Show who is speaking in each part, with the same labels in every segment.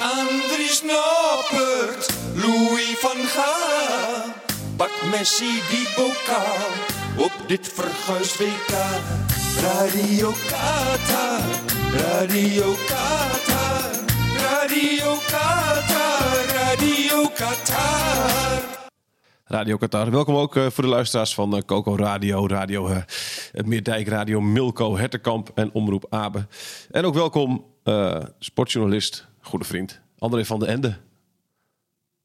Speaker 1: Andries Noppert, Louis van Gaal. Pak Messi die bokaal op dit verguisd WK. Radio Qatar, Radio Qatar, Radio Qatar, Radio Qatar.
Speaker 2: Radio Qatar. Welkom ook eh, voor de luisteraars van eh, Coco Radio, Radio eh, het Meerdijk Radio, Milko, Hertenkamp en Omroep Abe. En ook welkom sportjournalist, goede vriend, André van den Ende.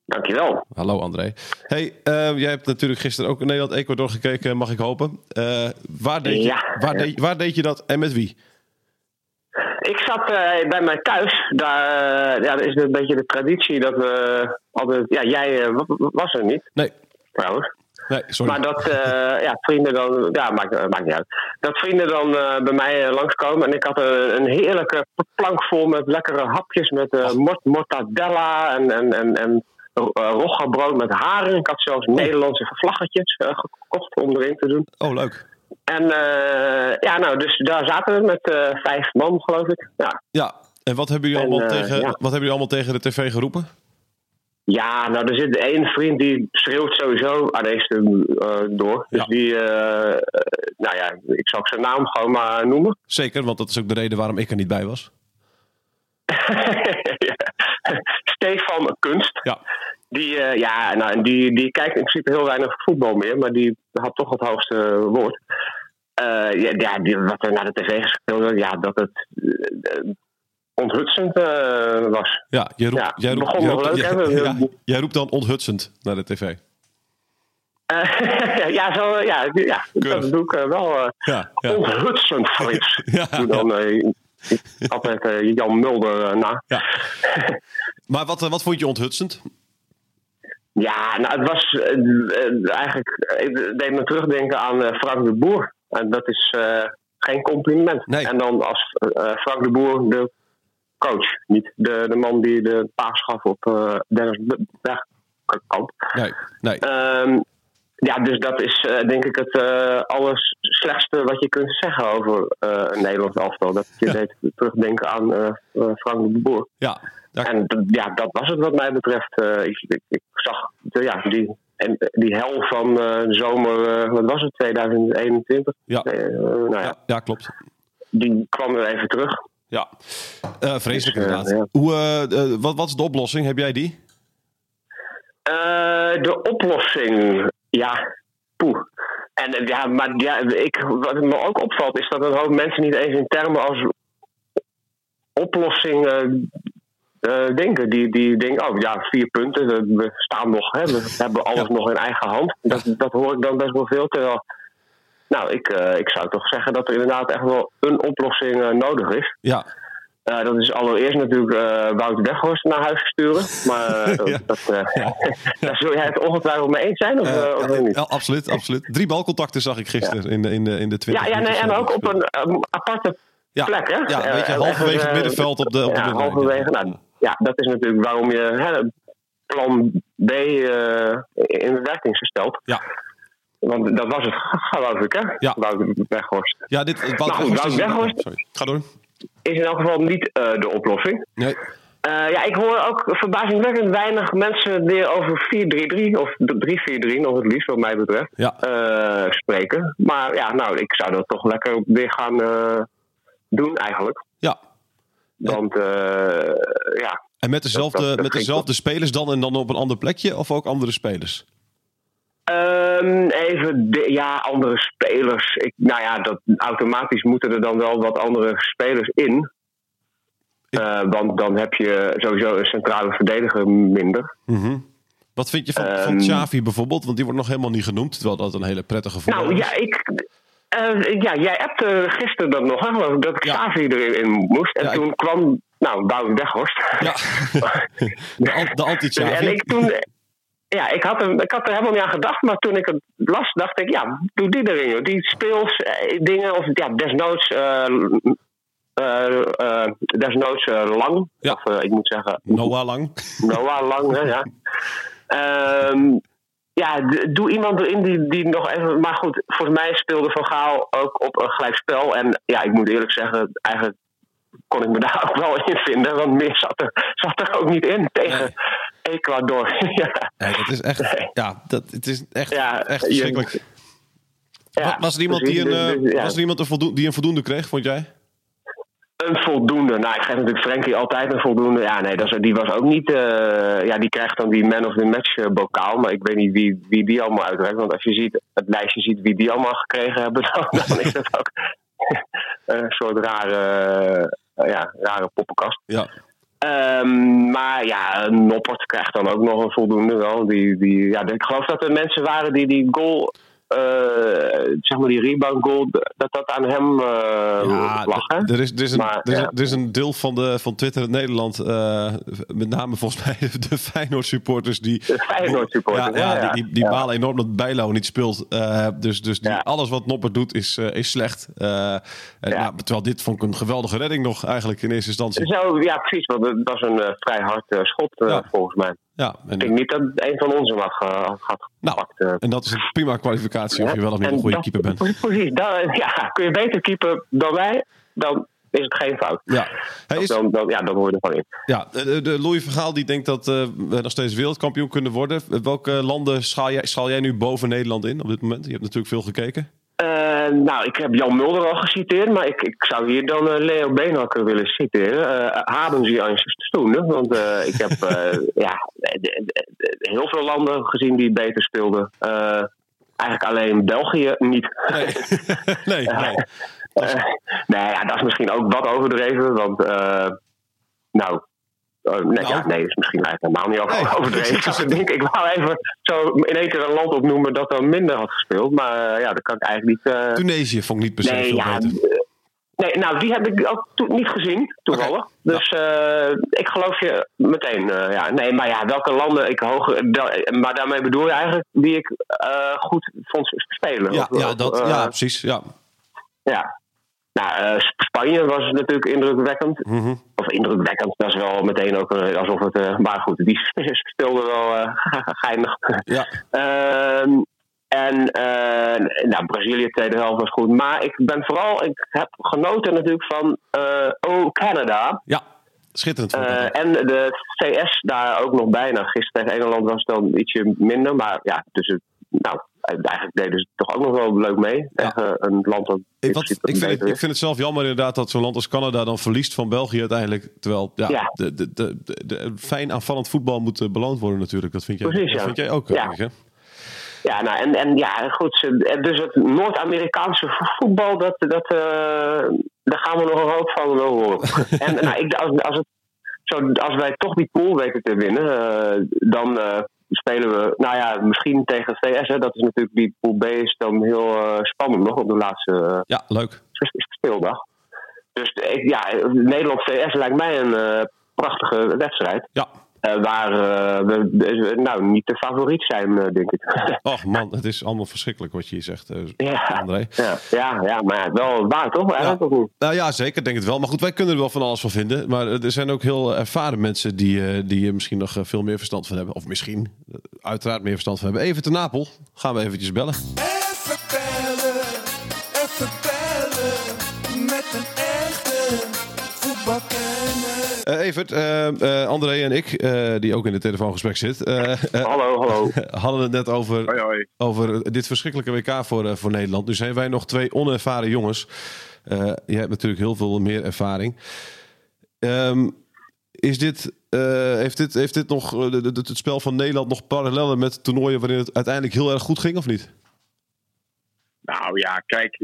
Speaker 3: Dankjewel.
Speaker 2: Hallo André. Hey, eh, jij hebt natuurlijk gisteren ook Nederland-Ecuador gekeken, mag ik hopen. Eh, waar, deed je,
Speaker 3: Ja.
Speaker 2: waar, deed, waar deed je dat en met wie?
Speaker 3: Ik zat eh, bij mij thuis. Daar, eh, ja, dat is een beetje de traditie dat we altijd. Ja, jij wa- wa- was er niet,
Speaker 2: Nee,
Speaker 3: trouwens.
Speaker 2: Nee sorry.
Speaker 3: Maar dat eh, ja, vrienden dan. Ja, maakt, eh, maakt niet uit. Dat vrienden dan eh, bij mij langskomen. En ik had een heerlijke plank vol met lekkere hapjes. Met mort- mortadella en, en, en, en roggebrood met haring. Ik had zelfs Nederlandse vlaggetjes gekocht om erin te doen.
Speaker 2: Oh, leuk.
Speaker 3: En ja, nou, dus daar zaten we met vijf man, geloof ik. Ja,
Speaker 2: Ja, en wat hebben jullie allemaal, tegen,
Speaker 3: ja.
Speaker 2: wat hebben jullie allemaal tegen de tv geroepen?
Speaker 3: Ja, nou, er zit één vriend die schreeuwt sowieso aan deze eh, door. Dus
Speaker 2: Ja.
Speaker 3: die, eh, nou ja, ik zal ook zijn naam gewoon maar noemen.
Speaker 2: Zeker, want dat is ook de reden waarom ik er niet bij was.
Speaker 3: Stefan Kunst.
Speaker 2: Ja,
Speaker 3: Die, eh, ja, nou, die, die kijkt in principe heel weinig voetbal meer, maar die had toch het hoogste woord. Ja, die, wat er naar de tv gespeeld werd, ja, dat het onthutsend eh, was.
Speaker 2: ja, jij roept,
Speaker 3: Ja,
Speaker 2: jij roept,
Speaker 3: begon
Speaker 2: jij roept-
Speaker 3: leuk,
Speaker 2: ja,
Speaker 3: hè?
Speaker 2: ja, jij roept dan onthutsend naar de tv.
Speaker 3: Eh, ja, zo, ja, ja
Speaker 2: Keurig.
Speaker 3: dat doe ik eh, wel
Speaker 2: Ja, ja.
Speaker 3: onthutsend, Frits.
Speaker 2: Ja,
Speaker 3: doe dan altijd Jan Mulder na.
Speaker 2: Ja. Maar wat, wat vond je onthutsend?
Speaker 3: Ja, nou, het was eigenlijk. Het deed me terugdenken aan Frank de Boer. En dat is geen compliment.
Speaker 2: Nee.
Speaker 3: En dan als Frank de Boer de coach, niet de, de man die de paas gaf op eh Dennis Bergkamp.
Speaker 2: Nee, nee.
Speaker 3: Ehm, ja, dus dat is eh, denk ik het eh alles slechtste wat je kunt zeggen over een Nederlands elftal. Dat je
Speaker 2: Ja.
Speaker 3: deed terugdenken aan Frank de Boer.
Speaker 2: Ja,
Speaker 3: En ja, dat was het wat mij betreft. Ik, ik, ik zag ja, die, en, die hel van de zomer, wat was het, 2021?
Speaker 2: ja,
Speaker 3: nou ja,
Speaker 2: ja, ja, klopt.
Speaker 3: die kwam er even terug.
Speaker 2: Ja, Eh, vreselijk inderdaad.
Speaker 3: ja.
Speaker 2: Hoe, eh, eh, wat, wat is de oplossing? Heb jij die?
Speaker 3: De oplossing, ja, poeh. En ja, maar ja, ik, wat me ook opvalt is dat een hoop mensen niet eens in termen als oplossing eh, denken. Die, die denken, oh ja, vier punten, we, we staan nog, hè, we hebben alles nog in eigen hand. Dat, dat hoor ik dan best wel veel. Terwijl, nou, ik, eh, ik zou toch zeggen dat er inderdaad echt wel een oplossing eh, nodig is.
Speaker 2: Ja,
Speaker 3: Eh, dat is allereerst natuurlijk eh Wout Weghorst naar huis sturen. Maar dat,
Speaker 2: Ja.
Speaker 3: dat, eh, daar zul jij het ongetwijfeld mee eens zijn, of, of
Speaker 2: ja,
Speaker 3: niet?
Speaker 2: ja, absoluut, absoluut. Drie balcontacten zag ik gisteren in, de, in, de, in de 20
Speaker 3: Ja, ja nee, en ook op een um, aparte
Speaker 2: Ja,
Speaker 3: plek, hè?
Speaker 2: Ja,
Speaker 3: Eh,
Speaker 2: weet je,
Speaker 3: en
Speaker 2: halverwege het middenveld op de, op de
Speaker 3: ja, halverwege. Nou, ja, dat is natuurlijk waarom je hè, plan B in werking gesteld.
Speaker 2: Ja.
Speaker 3: Want dat was het, geloof ik, hè?
Speaker 2: Ja.
Speaker 3: Wout Weghorst.
Speaker 2: Ja, dit, Wout
Speaker 3: Nou goed,
Speaker 2: Weghorst is-
Speaker 3: Wout Weghorst-
Speaker 2: Sorry, ga door.
Speaker 3: Is in elk geval niet eh, de oplossing.
Speaker 2: Nee,
Speaker 3: Eh, ja, ik hoor ook verbazingwekkend weinig mensen weer over 4-3-3 of 3-4-3 nog het liefst wat mij betreft
Speaker 2: ja.
Speaker 3: eh, spreken. Maar ja, nou, ik zou dat toch lekker weer gaan eh, doen eigenlijk.
Speaker 2: ja.
Speaker 3: Want ja,
Speaker 2: En met dezelfde,
Speaker 3: dat- dat
Speaker 2: met dezelfde spelers dan en dan op een ander plekje? Of ook andere spelers?
Speaker 3: Ehm, even, de, ja, andere spelers. Ik, nou ja, dat, automatisch moeten er dan wel wat andere spelers in. Eh, want dan heb je sowieso een centrale verdediger minder.
Speaker 2: Mhm. Wat vind je van, van
Speaker 3: Ehm,
Speaker 2: Xavi bijvoorbeeld? Want die wordt nog helemaal niet genoemd. Terwijl dat een hele prettige voetballer
Speaker 3: Nou
Speaker 2: is.
Speaker 3: ja, ik, Eh, ja, jij appte gisteren dat nog, hè, geloof ik, dat
Speaker 2: Ja.
Speaker 3: Xavi erin in moest. En
Speaker 2: Ja, ik-
Speaker 3: toen kwam, nou, Wout Weghorst.
Speaker 2: Ja, de, an- de anti
Speaker 3: Dus, en ik toen, ja, ik had, er, ik had er helemaal niet aan gedacht, maar toen ik het las, dacht ik, ja, doe die erin, joh. Die speels eh, dingen, of ja, desnoods, desnoods eh, lang.
Speaker 2: Ja.
Speaker 3: Of ik moet zeggen,
Speaker 2: Noah Lang.
Speaker 3: Noah lang, hè, ja. Ehm, ja, doe iemand erin die, die nog even. Maar goed, volgens mij speelde Van Gaal ook op een gelijk spel. En ja, ik moet eerlijk zeggen, eigenlijk kon ik me daar ook wel in vinden. Want meer zat er, zat er ook niet in tegen Ecuador. ja.
Speaker 2: Nee, dat is echt. Ja, dat, het is echt,
Speaker 3: Ja,
Speaker 2: echt
Speaker 3: je-
Speaker 2: verschrikkelijk.
Speaker 3: Ja,
Speaker 2: was er iemand die een,
Speaker 3: Dus-
Speaker 2: eh,
Speaker 3: dus, ja.
Speaker 2: was er iemand een voldoende, die een voldoende kreeg, vond jij?
Speaker 3: Een voldoende. Nou, ik geef natuurlijk Frenkie altijd een voldoende. Ja, nee, dat is, die was ook niet. eh, ja, die krijgt dan die man of the match eh, bokaal. Maar ik weet niet wie, wie die allemaal uitreikt. Want als je ziet, het lijstje ziet wie die allemaal gekregen hebben, dan, dan is dat ook een soort rare, eh, ja, rare poppenkast.
Speaker 2: Ja.
Speaker 3: Ehm, maar ja, Noppert krijgt dan ook nog een voldoende wel. Die, die, ja, ik geloof dat er mensen waren die die goal, zeg maar die rebound goal, dat dat aan hem eh
Speaker 2: Ja,
Speaker 3: lag. hè?
Speaker 2: er is, er, is een,
Speaker 3: Maar,
Speaker 2: er, is,
Speaker 3: ja.
Speaker 2: er is een deel van, de, van Twitter in Nederland, eh, met name volgens mij de Feyenoord supporters, die,
Speaker 3: De Feyenoord supporters,
Speaker 2: ja, die, die, balen enorm dat Bijlo niet speelt. Eh, dus dus die, alles wat Nopper doet is, eh, is slecht. Eh, en,
Speaker 3: Ja.
Speaker 2: nou, terwijl dit vond ik een geweldige redding nog eigenlijk in eerste instantie.
Speaker 3: Zo, ja, precies. Want het was een eh, vrij hard eh, schot, eh, volgens mij.
Speaker 2: Ja,
Speaker 3: Ik denk
Speaker 2: en,
Speaker 3: niet dat een van had, ge- had, had
Speaker 2: nou,
Speaker 3: gepakt. eh.
Speaker 2: en dat is een prima kwalificatie of je wel of niet
Speaker 3: En
Speaker 2: een goede
Speaker 3: dat-
Speaker 2: keeper bent.
Speaker 3: Precies. Dan, ja, kun je beter keeper dan wij, dan is het geen fout.
Speaker 2: Ja. Is,
Speaker 3: Dan, dan, ja, dan hoor je er gewoon in.
Speaker 2: Ja, de, de Louis Vergaal die denkt dat eh, we nog steeds wereldkampioen kunnen worden. Welke landen schaal jij, schaal jij nu boven Nederland in op dit moment? Je hebt natuurlijk veel gekeken.
Speaker 3: Eh, nou, ik heb Jan Mulder al geciteerd, maar ik, ik zou hier dan eh, Leo Beenhakker willen citeren. Uh, haben Sie een stoelen? Want eh, ik heb eh, ja, heel veel landen gezien die beter speelden. Eh, eigenlijk alleen België niet.
Speaker 2: Nee, nee, nee.
Speaker 3: Eh, nee, ja, dat is misschien ook wat overdreven, want eh, nou, eh, nee,
Speaker 2: Nou.
Speaker 3: ja, nee, is misschien eigenlijk helemaal niet over-
Speaker 2: Nee.
Speaker 3: overdreven. ik, denk, ik wou even zo in één keer een land opnoemen dat dan minder had gespeeld, maar eh, ja, dat kan ik eigenlijk niet. eh,
Speaker 2: Tunesië vond ik niet per se
Speaker 3: nee,
Speaker 2: veel
Speaker 3: ja,
Speaker 2: beter.
Speaker 3: nee, nou, die heb ik ook niet gezien, toevallig. Dus eh, ik geloof je meteen. ja. Nee, maar ja, welke landen ik da- maar daarmee bedoel je eigenlijk die ik goed vond spelen.
Speaker 2: Ja,
Speaker 3: Of-
Speaker 2: ja, dat, ja, precies. Ja.
Speaker 3: ja. Nou, eh, Sp- Spanje was natuurlijk indrukwekkend.
Speaker 2: Mhm.
Speaker 3: Of indrukwekkend, dat is wel meteen ook eh, alsof het. eh, maar goed, die speelde wel geinig.
Speaker 2: ja.
Speaker 3: Ehm, en nou, Brazilië, tweede helft was goed. Maar ik ben vooral, ik heb genoten natuurlijk van Oh Canada.
Speaker 2: ja, schitterend.
Speaker 3: en de CS daar ook nog bijna. Gisteren tegen Engeland was het dan ietsje minder. Maar ja, dus het, nou, eigenlijk deden ze toch ook nog wel leuk mee.
Speaker 2: Ja.
Speaker 3: Een land dat
Speaker 2: ik, wat, ik, vind het, ik vind het zelf jammer inderdaad dat zo'n land als Canada dan verliest van België uiteindelijk. Terwijl ja,
Speaker 3: Ja.
Speaker 2: De, de, de, fijn aanvallend voetbal moet eh, beloond worden natuurlijk. Dat vind jij,
Speaker 3: Precies,
Speaker 2: dat
Speaker 3: ja.
Speaker 2: vind jij ook.
Speaker 3: Ja.
Speaker 2: hè?
Speaker 3: Ja, nou, en, en ja, goed. Dus het Noord-Amerikaanse voetbal, dat, dat, eh, daar gaan we nog een hoop van wel horen. en nou, ik, als, als, het, zo, als wij toch die pool weten te winnen, eh, dan spelen we, nou ja, misschien tegen VS. Hè, dat is natuurlijk, die pool B is dan heel eh, spannend nog op de laatste eh,
Speaker 2: Ja, leuk.
Speaker 3: speeldag. Dus ik, ja, Nederland-VS lijkt mij een eh, prachtige wedstrijd.
Speaker 2: Ja.
Speaker 3: Eh, waar eh, we nou, niet de favoriet zijn, eh, denk ik.
Speaker 2: Och man, het is allemaal verschrikkelijk wat je hier zegt, eh,
Speaker 3: Ja,
Speaker 2: André.
Speaker 3: ja, ja, ja, maar wel waar toch?
Speaker 2: Ja.
Speaker 3: of?
Speaker 2: Nou ja, zeker, denk het wel. Maar goed, wij kunnen er wel van alles van vinden. Maar er zijn ook heel ervaren mensen die, eh, die er misschien nog veel meer verstand van hebben. Of misschien, uiteraard meer verstand van hebben. Even te Napel. Gaan we eventjes bellen.
Speaker 1: Even bellen,
Speaker 2: Eh Evert, eh, eh, André en ik, die ook in het telefoongesprek zit,
Speaker 3: Hallo, hallo.
Speaker 2: hadden het net over,
Speaker 4: Hoi, hoi.
Speaker 2: over dit verschrikkelijke WK voor, voor Nederland. Nu zijn wij nog twee onervaren jongens. Je hebt natuurlijk heel veel meer ervaring. Ehm, is dit, heeft, dit, heeft dit nog het spel van Nederland nog parallellen met toernooien waarin het uiteindelijk heel erg goed ging, of niet?
Speaker 4: Nou ja, kijk,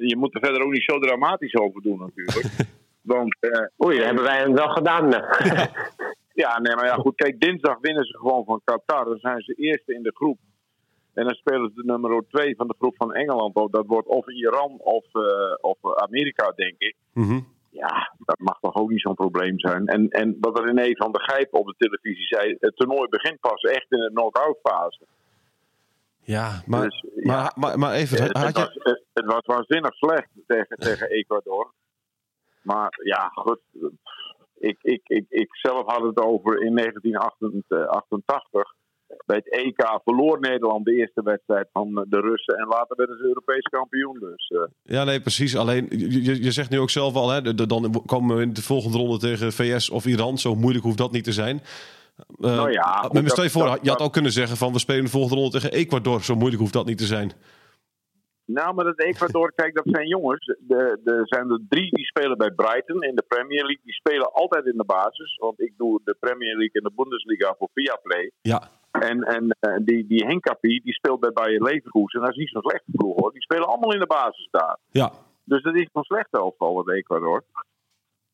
Speaker 4: je moet er verder ook niet zo dramatisch over doen natuurlijk. Want eh,
Speaker 3: Oei, dat hebben wij hem wel gedaan. eh.
Speaker 4: ja, nee, maar ja, goed, kijk, dinsdag winnen ze gewoon van Qatar. Dan zijn ze eerste in de groep. En dan spelen ze de nummer 2 van de groep van Engeland. op. Dat wordt of Iran of, eh, of Amerika, denk ik.
Speaker 2: Mhm.
Speaker 4: Ja, dat mag toch ook niet zo'n probleem zijn. En, en wat René van der Gijp op de televisie zei, het toernooi begint pas echt in de knock-out fase.
Speaker 2: Ja, maar,
Speaker 4: Dus, ja.
Speaker 2: maar, maar, maar even,
Speaker 4: Het,
Speaker 2: had
Speaker 4: het,
Speaker 2: je...
Speaker 4: was, het, het was waanzinnig slecht tegen, tegen Ecuador. Maar ja, goed. Ik, ik, ik, ik zelf had het over in 1988. Bij het EK verloor Nederland de eerste wedstrijd van de Russen. En later werden ze Europees kampioen. Dus eh,
Speaker 2: Ja, nee, precies. Alleen, je, je- zegt nu ook zelf al, hè, de- de- dan komen we in de volgende ronde tegen VS of Iran. Zo moeilijk hoeft dat niet te zijn. Eh,
Speaker 4: Nou ja,
Speaker 2: maar
Speaker 4: goed,
Speaker 2: stel je voor,
Speaker 4: dat-
Speaker 2: je had
Speaker 4: dat-
Speaker 2: ook kunnen zeggen van we spelen de volgende ronde tegen Ecuador. Zo moeilijk hoeft dat niet te zijn.
Speaker 4: Nou, maar dat Ecuador, kijk, dat zijn jongens. De- Er zijn er drie die spelen bij Brighton in de Premier League. Die spelen altijd in de basis. Want ik doe de Premier League en de Bundesliga voor Viaplay.
Speaker 2: Ja,
Speaker 4: En, en eh, die, die Henkapi, die speelt bij Bayer Leverkusen. En dat is niet zo'n slechte ploeg hoor. Die spelen allemaal in de basis daar.
Speaker 2: ja.
Speaker 4: Dus dat is een slechte elftal, het Ecuador.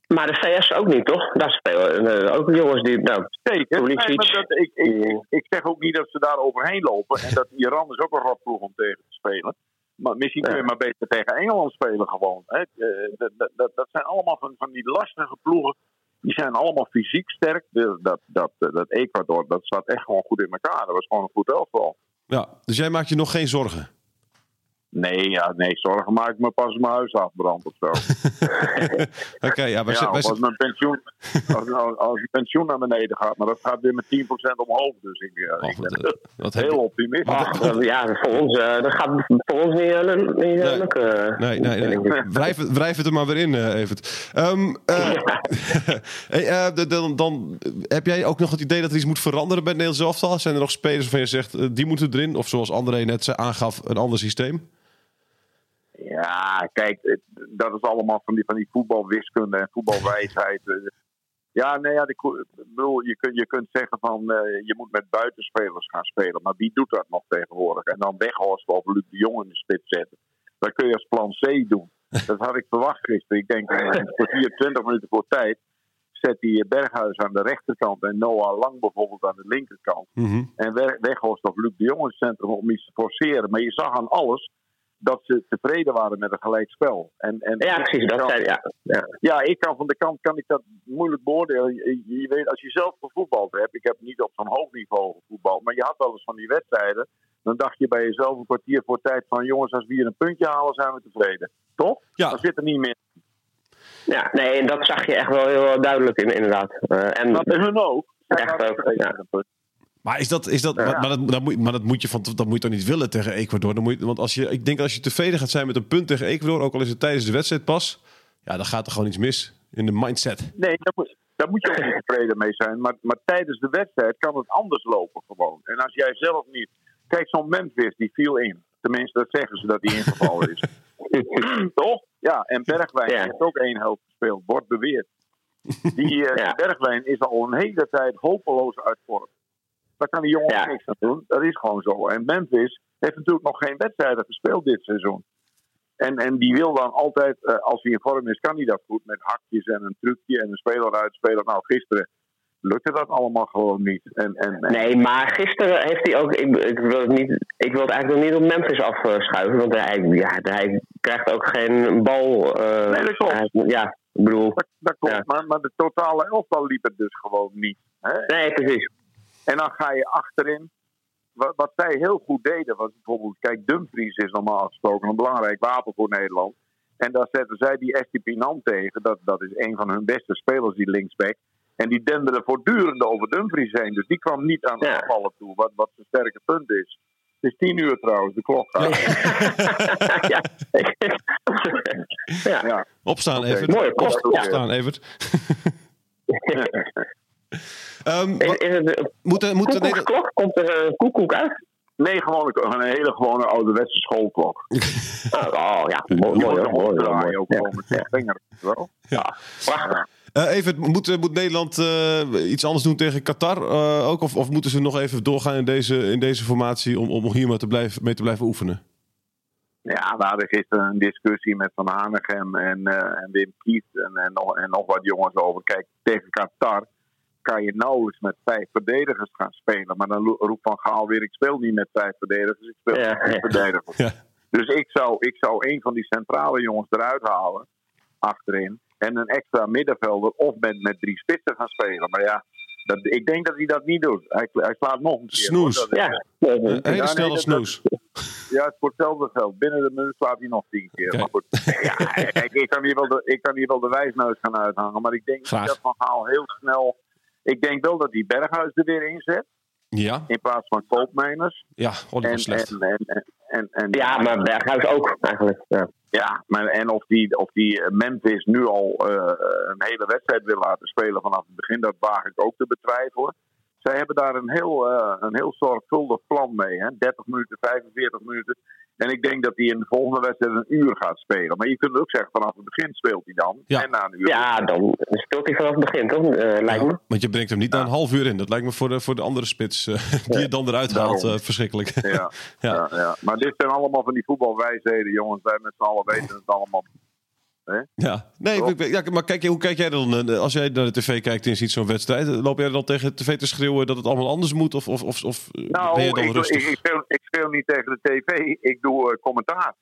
Speaker 3: Maar de VS ook niet, toch? Daar spelen eh, ook jongens die. Nou,
Speaker 4: Zeker. Nee, maar dat, ik, ik, ik, ik zeg ook niet dat ze daar overheen lopen. En dat Iran is ook een rotploeg om tegen te spelen. Maar misschien kun je maar beter tegen Engeland spelen gewoon. Hè. Eh, Dat, dat, dat, zijn allemaal van, van die lastige ploegen. Die zijn allemaal fysiek sterk. De- Dat, dat, dat Ecuador, dat staat echt gewoon goed in elkaar. Dat was gewoon een goed elftal.
Speaker 2: ja. Dus jij maakt je nog geen zorgen?
Speaker 4: Nee, ja, nee, zorgen maak ik me pas mijn huis afbrandt of zo.
Speaker 2: Oké, ja, wij
Speaker 4: Ja, als mijn pensioen, als, als, als je pensioen naar beneden gaat, maar dat gaat weer met 10% omhoog. Dus ik, eh,
Speaker 2: Oh,
Speaker 4: ik
Speaker 2: wat,
Speaker 4: ben
Speaker 2: wat
Speaker 4: heel optimistisch.
Speaker 3: dat- ja, voor ons, eh, dat gaat voor ons niet, eh, niet eh,
Speaker 2: Nee.
Speaker 3: lukken.
Speaker 2: Nee, nee, nee.
Speaker 3: ik.
Speaker 2: Wrijf, het- wrijf het er maar weer in, eh Evert. Ehm, eh, hey, eh, de- dan, dan heb jij ook nog het idee dat er iets moet veranderen bij het Nederlands elftal? Zijn er nog spelers waarvan je zegt, die moeten erin? Of zoals André net aangaf, een ander systeem?
Speaker 4: Ja, kijk, dat is allemaal van die, van die voetbalwiskunde en voetbalwijsheid. Ja, nee, ja, ik bedoel, je, kunt, je kunt zeggen van eh, je moet met buitenspelers gaan spelen. Maar wie doet dat nog tegenwoordig? En dan weghorsten of Luc de Jong in de spits zetten. Dat kun je als plan C doen. Dat had ik verwacht gisteren. Ik denk, eh, een kwartier, 20 minuten voor tijd. Zet die Berghuis aan de rechterkant en Noah Lang bijvoorbeeld aan de linkerkant.
Speaker 2: Mhm.
Speaker 4: En weg- Weghorst of Luc de Jong in het centrum om iets te forceren. Maar je zag aan alles dat ze tevreden waren met een gelijk spel. En, en
Speaker 3: Ja, precies. Dat
Speaker 4: kan-
Speaker 3: zijn, ja, ja.
Speaker 4: ja, ik kan van de kant kan ik dat moeilijk beoordelen. Je, je weet, als je zelf gevoetbald hebt, ik heb niet op zo'n hoog niveau gevoetbald, maar je had wel eens van die wedstrijden. Dan dacht je bij jezelf een kwartier voor tijd van jongens, als we hier een puntje halen, zijn we tevreden. Toch?
Speaker 2: Ja.
Speaker 4: Dan zit er niet meer.
Speaker 3: ja, nee, en dat zag je echt wel heel duidelijk in, inderdaad. Eh, en
Speaker 4: Maar bij hun ook. Zij
Speaker 3: Echt ook, ja.
Speaker 2: Maar is dat, is dat,
Speaker 4: Ja.
Speaker 2: maar, maar dat, dat moet, maar dat moet je van, dat moet je toch niet willen tegen Ecuador? Dan moet je, want als je, ik denk als je tevreden gaat zijn met een punt tegen Ecuador, ook al is het tijdens de wedstrijd pas, ja, dan gaat er gewoon iets mis in de mindset.
Speaker 4: Nee, daar moet, daar moet je ook niet tevreden mee zijn. Maar, maar tijdens de wedstrijd kan het anders lopen gewoon. En als jij zelf niet... Kijk, zo'n Memphis, die viel in. Tenminste, dat zeggen ze dat hij ingevallen is. Toch? Ja, en Bergwijn
Speaker 3: Ja.
Speaker 4: heeft ook één helft gespeeld, wordt beweerd. Die
Speaker 3: Ja.
Speaker 4: Bergwijn is al een hele tijd hopeloos uit vorm. Daar kan die jongen
Speaker 3: Ja.
Speaker 4: ook niks aan doen. Dat is gewoon zo. En Memphis heeft natuurlijk nog geen wedstrijden gespeeld dit seizoen. En, en die wil dan altijd, eh, als hij in vorm is, kan hij dat goed. Met hakjes en een trucje en een speler uitspelen. Nou, gisteren lukte dat allemaal gewoon niet. En, en, en-
Speaker 3: Nee, maar gisteren heeft hij ook. Ik, ik, wil, het niet, ik wil het eigenlijk nog niet op Memphis afschuiven. Want hij, ja, hij krijgt ook geen bal. eh,
Speaker 4: Nee, dat klopt.
Speaker 3: hij- ja, ik bedoel.
Speaker 4: dat, dat klopt.
Speaker 3: Ja.
Speaker 4: Maar, maar de totale elftal liep het dus gewoon niet. Hè?
Speaker 3: Nee, precies.
Speaker 4: En dan ga je achterin. Wat, wat zij heel goed deden was bijvoorbeeld. Kijk, Dumfries is normaal gesproken een belangrijk wapen voor Nederland. En daar zetten zij die Estipinan tegen. Dat, dat is een van hun beste spelers, die linksback. En die denderde voortdurend over Dumfries heen. Dus die kwam niet aan het
Speaker 3: Ja.
Speaker 4: aanvallen toe. Wat, wat zijn sterke punt is. Het is tien uur trouwens, de klok gaat.
Speaker 3: ja. ja.
Speaker 4: Ja.
Speaker 2: Opstaan,
Speaker 4: Oké.
Speaker 2: Evert.
Speaker 3: Mooie kost, ja.
Speaker 2: Opstaan, Evert. Ehm,
Speaker 3: Is, het
Speaker 2: moeten Nederland...
Speaker 3: koekoeksklok? Komt er een koekoek uit?
Speaker 4: Nee, gewoon een, een hele gewone ouderwetse schoolklok.
Speaker 3: Oh, oh, ja, mooi, mooi,
Speaker 4: moet
Speaker 3: hoor, mooi, mooi.
Speaker 4: ook
Speaker 3: Ja.
Speaker 4: gewoon met zijn vinger. Wel?
Speaker 3: Prachtig.
Speaker 2: Eh, Evert, moet, moet Nederland eh, iets anders doen tegen Qatar eh, ook? Of, of moeten ze nog even doorgaan in deze, in deze formatie om, om hier maar te blijven, mee te blijven oefenen?
Speaker 4: Ja, we hadden gisteren een discussie met Van Hanegem en, eh, en Wim Kieft en, en, nog, en nog wat jongens over. Kijk, tegen Qatar. Kan je nauwelijks met vijf verdedigers gaan spelen. Maar dan roept Van Gaal weer, ik speel niet met vijf verdedigers, ik speel
Speaker 3: Ja.
Speaker 4: met vier verdedigers.
Speaker 2: Ja.
Speaker 4: Dus ik zou, ik zou een van die centrale jongens eruit halen, achterin. En een extra middenvelder of met, met drie spitsen gaan spelen. Maar ja, dat, ik denk dat hij dat niet doet. Hij, hij slaat nog een keer.
Speaker 2: Snoes.
Speaker 4: is-
Speaker 3: Ja,
Speaker 2: Een hele
Speaker 4: nee,
Speaker 2: snelle
Speaker 4: dat-
Speaker 2: snoes.
Speaker 4: ja, het voor hetzelfde geld. Binnen de minuut slaat hij nog tien keer. Maar goed, ja, kijk, ik, kan hier wel de, ik kan hier wel de wijsneus gaan uithangen. Maar ik denk
Speaker 2: Graag.
Speaker 4: dat Van Gaal heel snel... Ik denk wel dat hij Berghuis er weer inzet.
Speaker 2: Ja,
Speaker 4: In plaats van Koopmeiners.
Speaker 2: ja, die was slecht.
Speaker 4: en, en, en, en, en-
Speaker 3: ja, maar Berghuis ook eigenlijk. Ja.
Speaker 4: Ja, maar, en of die, of die eh, Memphis nu al eh, een hele wedstrijd wil laten spelen vanaf het begin, dat waag ik ook te betwijfelen. Zij hebben daar een heel, eh, een heel zorgvuldig plan mee. Hè? 30 minuten, 45 minuten. En ik denk dat hij in de volgende wedstrijd een uur gaat spelen. Maar je kunt ook zeggen, vanaf het begin speelt hij dan.
Speaker 2: Ja.
Speaker 4: En na een uur.
Speaker 3: ja, dan speelt hij vanaf het begin, toch? Eh, lijkt me.
Speaker 2: Ja, want je brengt hem niet na een half uur in. Dat lijkt me voor de, voor de andere spits eh, die je dan eruit haalt eh, verschrikkelijk.
Speaker 4: Ja,
Speaker 2: Ja.
Speaker 4: ja. Ja, Maar dit zijn allemaal van die voetbalwijsheden, jongens. Wij met z'n allen weten het allemaal.
Speaker 2: Ja, nee,
Speaker 4: Toch?
Speaker 2: ik- ik- ja, maar kijk, hoe kijk jij dan? eh, Als jij naar de tv kijkt en ziet zo'n wedstrijd, eh, loop jij dan tegen de tv te schreeuwen dat het allemaal anders moet? Of, of, of, of eh,
Speaker 4: Nou,
Speaker 2: ben je dan
Speaker 4: ik,
Speaker 2: rustig?
Speaker 4: ik, ik, speel, ik speel niet tegen de tv. Ik doe commentaar.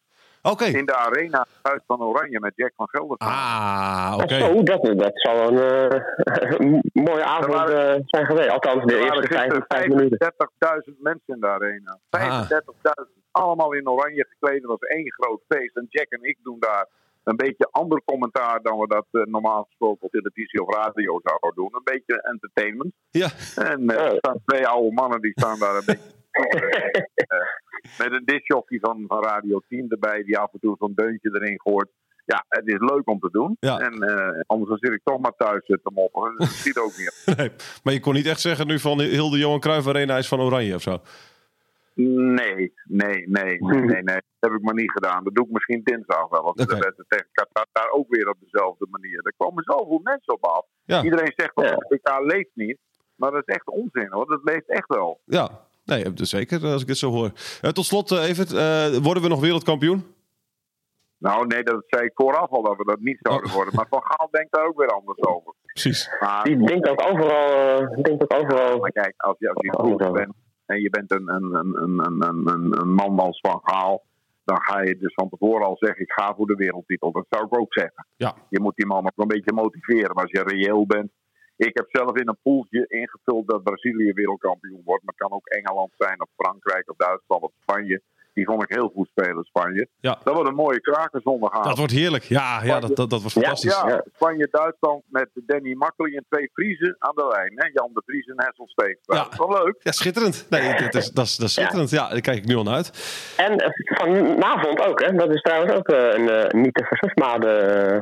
Speaker 2: Oké.
Speaker 4: In de arena Huis van Oranje met Jack van Gelder.
Speaker 2: Ah, oké.
Speaker 3: Zo, dat, dat zal een eh, een mooie avond
Speaker 4: waren-
Speaker 3: zijn geweest. Althans, de
Speaker 4: Er
Speaker 3: eerste
Speaker 4: waren
Speaker 3: vijf,
Speaker 4: gisteren
Speaker 3: vijf minuten.
Speaker 4: 35.000 mensen in de arena.
Speaker 2: Ah.
Speaker 4: 35.000. Allemaal in oranje gekleed. Het was één groot feest. En Jack en ik doen daar een beetje ander commentaar dan we dat eh, normaal gesproken op televisie of radio zouden doen. Een beetje entertainment.
Speaker 2: Ja,
Speaker 4: En eh, er staan twee oude mannen die staan daar een beetje. eh, met een discjockey van, van Radio 10 erbij, die af en toe zo'n deuntje erin gooit. Ja, het is leuk om te doen.
Speaker 2: Ja.
Speaker 4: En eh, anders dan zit ik toch maar thuis te moppen. Dat ziet ook niet.
Speaker 2: nee. Maar je kon niet echt zeggen nu van heel de Johan Cruijff Arena is van Oranje of zo.
Speaker 4: Nee, nee, nee, nee, nee, nee. Dat heb ik maar niet gedaan. Dat doe ik misschien dinsdag wel. Want
Speaker 2: Oké.
Speaker 4: de wedstrijd tegen Qatar daar ook weer op dezelfde manier. Er komen zoveel mensen op af.
Speaker 2: Ja.
Speaker 4: Iedereen zegt dat het WK leeft niet. Maar dat is echt onzin hoor. Dat leeft echt wel.
Speaker 2: Ja, nee, dus zeker als ik dit zo hoor. Eh, tot slot, eh, Evert, eh, worden we nog wereldkampioen?
Speaker 4: Nou nee, dat zei ik vooraf al dat we dat niet zouden
Speaker 2: Oh.
Speaker 4: worden. Maar Van Gaal denkt daar ook weer anders over.
Speaker 2: Precies.
Speaker 4: Maar,
Speaker 3: Die denkt ook overal, eh, denkt ook overal
Speaker 4: maar kijk, als je, als je goed bent en je bent een, een, een, een, een, man als Van Gaal... dan ga je dus van tevoren al zeggen, ik ga voor de wereldtitel. Dat zou ik ook zeggen.
Speaker 2: Ja.
Speaker 4: Je moet die man ook een beetje motiveren. Maar als je reëel bent. Ik heb zelf in een poeltje ingevuld dat Brazilië wereldkampioen wordt. Maar het kan ook Engeland zijn, of Frankrijk, of Duitsland, of Spanje. Die vond ik heel goed spelen, Spanje.
Speaker 2: Ja.
Speaker 4: Dat wordt een mooie kraker zondagavond.
Speaker 2: Dat wordt heerlijk. Ja, ja dat, dat, dat wordt
Speaker 3: Ja,
Speaker 2: fantastisch.
Speaker 4: Ja,
Speaker 3: Ja.
Speaker 4: Spanje-Duitsland met Danny Makkely en twee Vriezen aan de lijn. Hè? Jan de Vries en Hessel Steenstra.
Speaker 2: Ja.
Speaker 4: Dat is wel leuk.
Speaker 2: Ja, schitterend. Nee, dat is, dat is, dat is schitterend. Ja, daar kijk ik nu al naar uit.
Speaker 3: En eh, vanavond ook, hè? Dat is trouwens ook eh, een eh, niet te versmade. eh,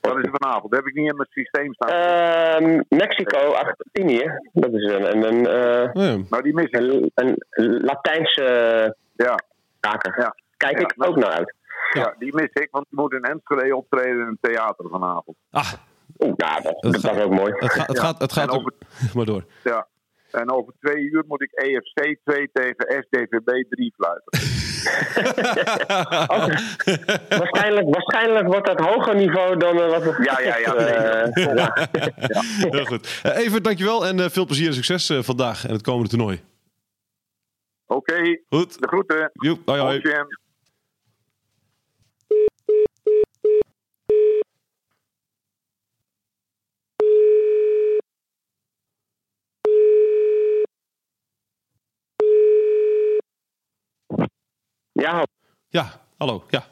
Speaker 4: Dat is vanavond. Dat heb ik niet in mijn systeem staan.
Speaker 3: Ehm, Mexico, Argentinië. Dat is een, een, een, eh,
Speaker 2: Ja.
Speaker 4: nou, die mis ik.
Speaker 3: een, een Latijnse
Speaker 4: Ja.
Speaker 3: kaker.
Speaker 4: Ja.
Speaker 3: Kijk
Speaker 4: Ja,
Speaker 3: ik ook naar uit.
Speaker 4: Ja, die mis ik, want die moet in Enschede optreden in een theater vanavond.
Speaker 2: Ah,
Speaker 3: Oeh, ja, dat,
Speaker 2: Dat gaat-
Speaker 3: is ook mooi.
Speaker 2: het gaat, het
Speaker 4: Ja.
Speaker 2: gaat, het gaat
Speaker 4: En
Speaker 2: ook... Maar door.
Speaker 4: Ja. En over twee uur moet ik EFC 2 tegen SDVB 3 fluiten.
Speaker 3: waarschijnlijk, waarschijnlijk wordt dat hoger niveau dan eh, wat we
Speaker 4: Ja, ja, ja.
Speaker 3: ja.
Speaker 2: Heel goed. Eh, Evert, dankjewel en eh, veel plezier en succes vandaag en het komende toernooi.
Speaker 4: Oké,
Speaker 2: Goed.
Speaker 4: de groeten.
Speaker 2: Joep, hoi hoi.
Speaker 4: Hoi.
Speaker 3: Ja,
Speaker 2: Ja, hallo. Ja.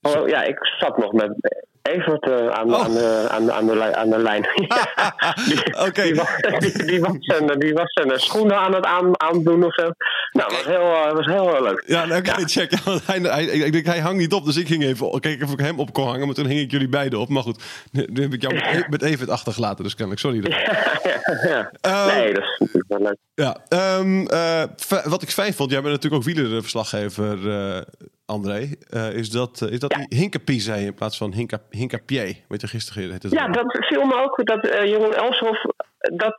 Speaker 3: hallo, ja, ik zat nog met Evert eh, aan,
Speaker 2: Oh.
Speaker 3: aan, de, aan, de, aan, de, aan de lijn.
Speaker 2: Oké.
Speaker 3: Die, was, die, die was zijn, die was zijn schoenen aan het aan, aandoen of zo. Nou, dat was heel, eh, was heel leuk.
Speaker 2: Ja, nou, check. Ja, want hij, hij, ik denk, hij hangt niet op, dus ik ging even kijken of ik hem op kon hangen. Maar toen hing ik jullie beiden op. Maar goed, nu, heb ik jou met, met Evert achtergelaten, dus kennelijk. Sorry.
Speaker 3: ja.
Speaker 2: Ehm,
Speaker 3: Nee, dat is natuurlijk wel leuk.
Speaker 2: Ja, eh, f- wat ik fijn vond, jij bent natuurlijk ook wielerverslaggever, André. eh, is dat, eh, is dat
Speaker 3: Ja.
Speaker 2: die Hinkapie zei in plaats van Hinka, Hinkapier? Weet je, gisteren heette het
Speaker 3: Ja, dat viel me ook dat eh Jeroen Elshoff dat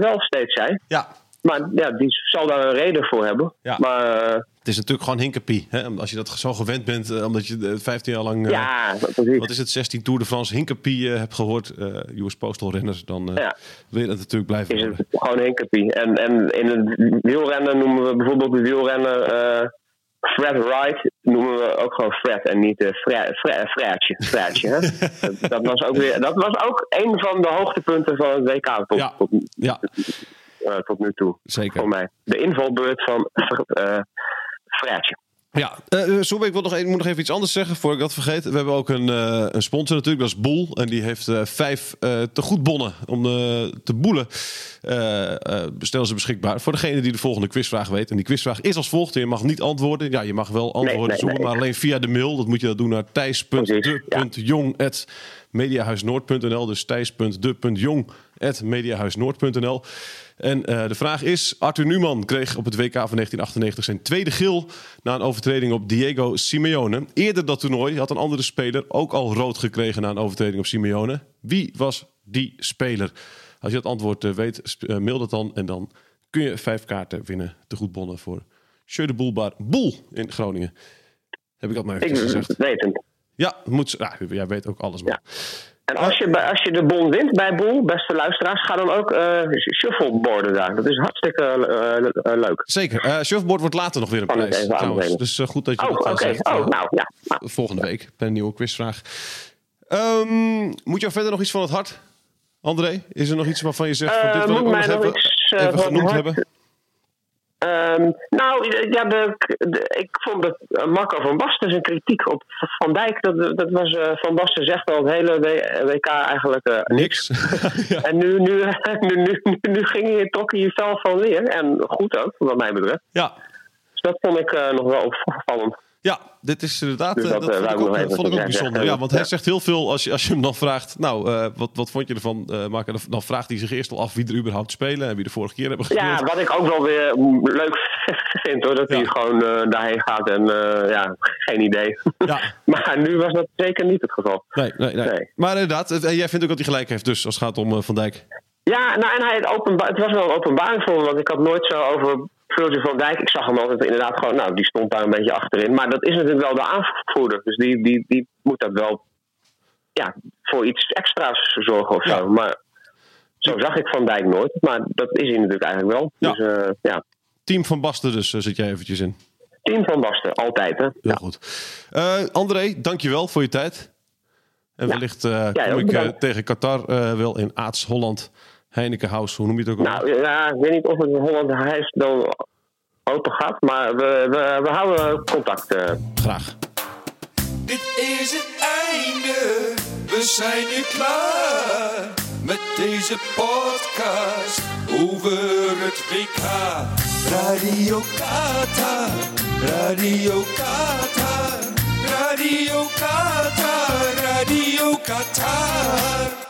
Speaker 3: wel steeds zei.
Speaker 2: ja,
Speaker 3: Maar ja, die zal daar een reden voor hebben.
Speaker 2: Ja.
Speaker 3: Maar
Speaker 2: Het is natuurlijk gewoon hinkepie. Hè? Als je dat zo gewend bent, omdat je eh, 15 jaar lang...
Speaker 3: Ja, precies.
Speaker 2: Wat is het, 16 Tour de France hinkepie eh, hebt gehoord, eh US Postal renners, dan
Speaker 3: Ja.
Speaker 2: wil je dat natuurlijk blijven
Speaker 3: is het gewoon hinkepie. En, en in het wielrennen noemen we bijvoorbeeld de wielrenner Fred Wright, noemen we ook gewoon Fred en niet uh, Fre Fre Fredje. Fredje hè? dat, was ook weer, dat was ook een van de hoogtepunten van het WK tot,
Speaker 2: Ja.
Speaker 3: tot,
Speaker 2: Ja,
Speaker 3: eh, tot nu toe.
Speaker 2: zeker.
Speaker 3: Voor mij. De invalbeurt van uh, Fredje.
Speaker 2: Ja, uh, Soebe, ik wil nog, een, moet nog even iets anders zeggen voor ik dat vergeet. We hebben ook een, uh, een sponsor natuurlijk, dat is Boel. En die heeft uh, vijf uh, tegoedbonnen om te boelen. stellen ze beschikbaar voor degene die de volgende quizvraag weet. En die quizvraag is als volgt. Je mag niet antwoorden. Ja, je mag wel antwoorden, nee, nee, nee. maar alleen via de mail. Dat moet je dat doen naar thijs.de.jong.mediahuisnoord.nl Dus thijs.de.jong.mediahuisnoord.nl En uh, de vraag is: Arthur Newman kreeg op het WK van 1998 zijn tweede geel na een overtreding op Diego Simeone. Eerder dat toernooi had een andere speler ook al rood gekregen na een overtreding op Simeone. Wie was die speler? Als je het antwoord uh, weet, uh, mail dat dan en dan kun je vijf kaarten winnen te goed bonnen voor Sjeu de Boelbar Boel in Groningen. Heb ik dat maar even gezegd?
Speaker 3: Ik weet het.
Speaker 2: Ja, moet, jij weet ook alles.
Speaker 3: Ja. En als je, als je de bon wint bij Boel, beste luisteraars, ga dan ook uh, shuffleboarden daar. Dat is hartstikke uh, uh, leuk.
Speaker 2: Zeker. Uh, shuffleboard wordt later nog weer een prijs. Trouwens. Dus goed dat je
Speaker 3: oh,
Speaker 2: dat
Speaker 3: okay.
Speaker 2: zegt.
Speaker 3: Oh, nou, ja.
Speaker 2: Volgende week bij een nieuwe quizvraag. Um, moet jou verder nog iets van het hart, André? Is er nog iets waarvan je zegt, van, dit wil ik nog hebben, even genoemd hebben?
Speaker 3: Um, nou, ja, de, de, ik vond dat uh, Marco van Basten zijn kritiek op Van Dijk, dat, dat was uh, Van Basten zegt al het hele WK eigenlijk uh, niks. ja. En nu, nu, nu, nu, nu, nu ging hij, trok hij fel van weer. En goed ook, wat mij betreft.
Speaker 2: Ja.
Speaker 3: Dus dat vond ik uh, nog wel opvallend.
Speaker 2: Ja, dit is inderdaad.
Speaker 3: Dus
Speaker 2: dat, dat vond ik ook, vond ik ook bijzonder. Ja, want hij zegt heel veel. Als je, als je hem dan vraagt. Nou, uh, wat, wat vond je ervan, uh, Mark? Dan vraagt hij zich eerst al af wie er überhaupt spelen. En wie de vorige keer hebben gespeeld.
Speaker 3: Ja, wat ik ook wel weer leuk vind hoor. Dat ja. hij gewoon uh, daarheen gaat en ja, geen idee.
Speaker 2: Ja.
Speaker 3: maar nu was dat zeker niet het geval.
Speaker 2: Nee, nee, nee. nee. Maar inderdaad, jij vindt ook dat hij gelijk heeft. Dus als het gaat om Van Dijk.
Speaker 3: Ja, nou en hij het, openba het was wel een openbaring voor me. Want ik had nooit zo over Virgil van Dijk, ik zag hem altijd inderdaad gewoon, nou, die stond daar een beetje achterin. Maar dat is natuurlijk wel de aanvoerder. Dus die, die, die moet dat wel ja, voor iets extra's zorgen of zo. Ja. Maar zo zag ik Van Dijk nooit. Maar dat is hij natuurlijk eigenlijk wel.
Speaker 2: Ja.
Speaker 3: Dus uh, ja.
Speaker 2: Team van Basten dus, uh, zit jij eventjes in.
Speaker 3: Team van Basten, altijd hè.
Speaker 2: Heel ja. goed. Uh, André, dankjewel voor je tijd. En wellicht kom ik tegen Qatar wel in Aats, Holland... Heineken House, hoe noem je het ook al?
Speaker 3: Nou ja, ik weet niet of het een Holland Huis dan open gaat, maar we, we, we houden contact. Uh.
Speaker 2: Graag.
Speaker 1: Dit is het einde, we zijn nu klaar met deze podcast over het WK. Radio Qatar, Radio Qatar, Radio Qatar, Radio Qatar.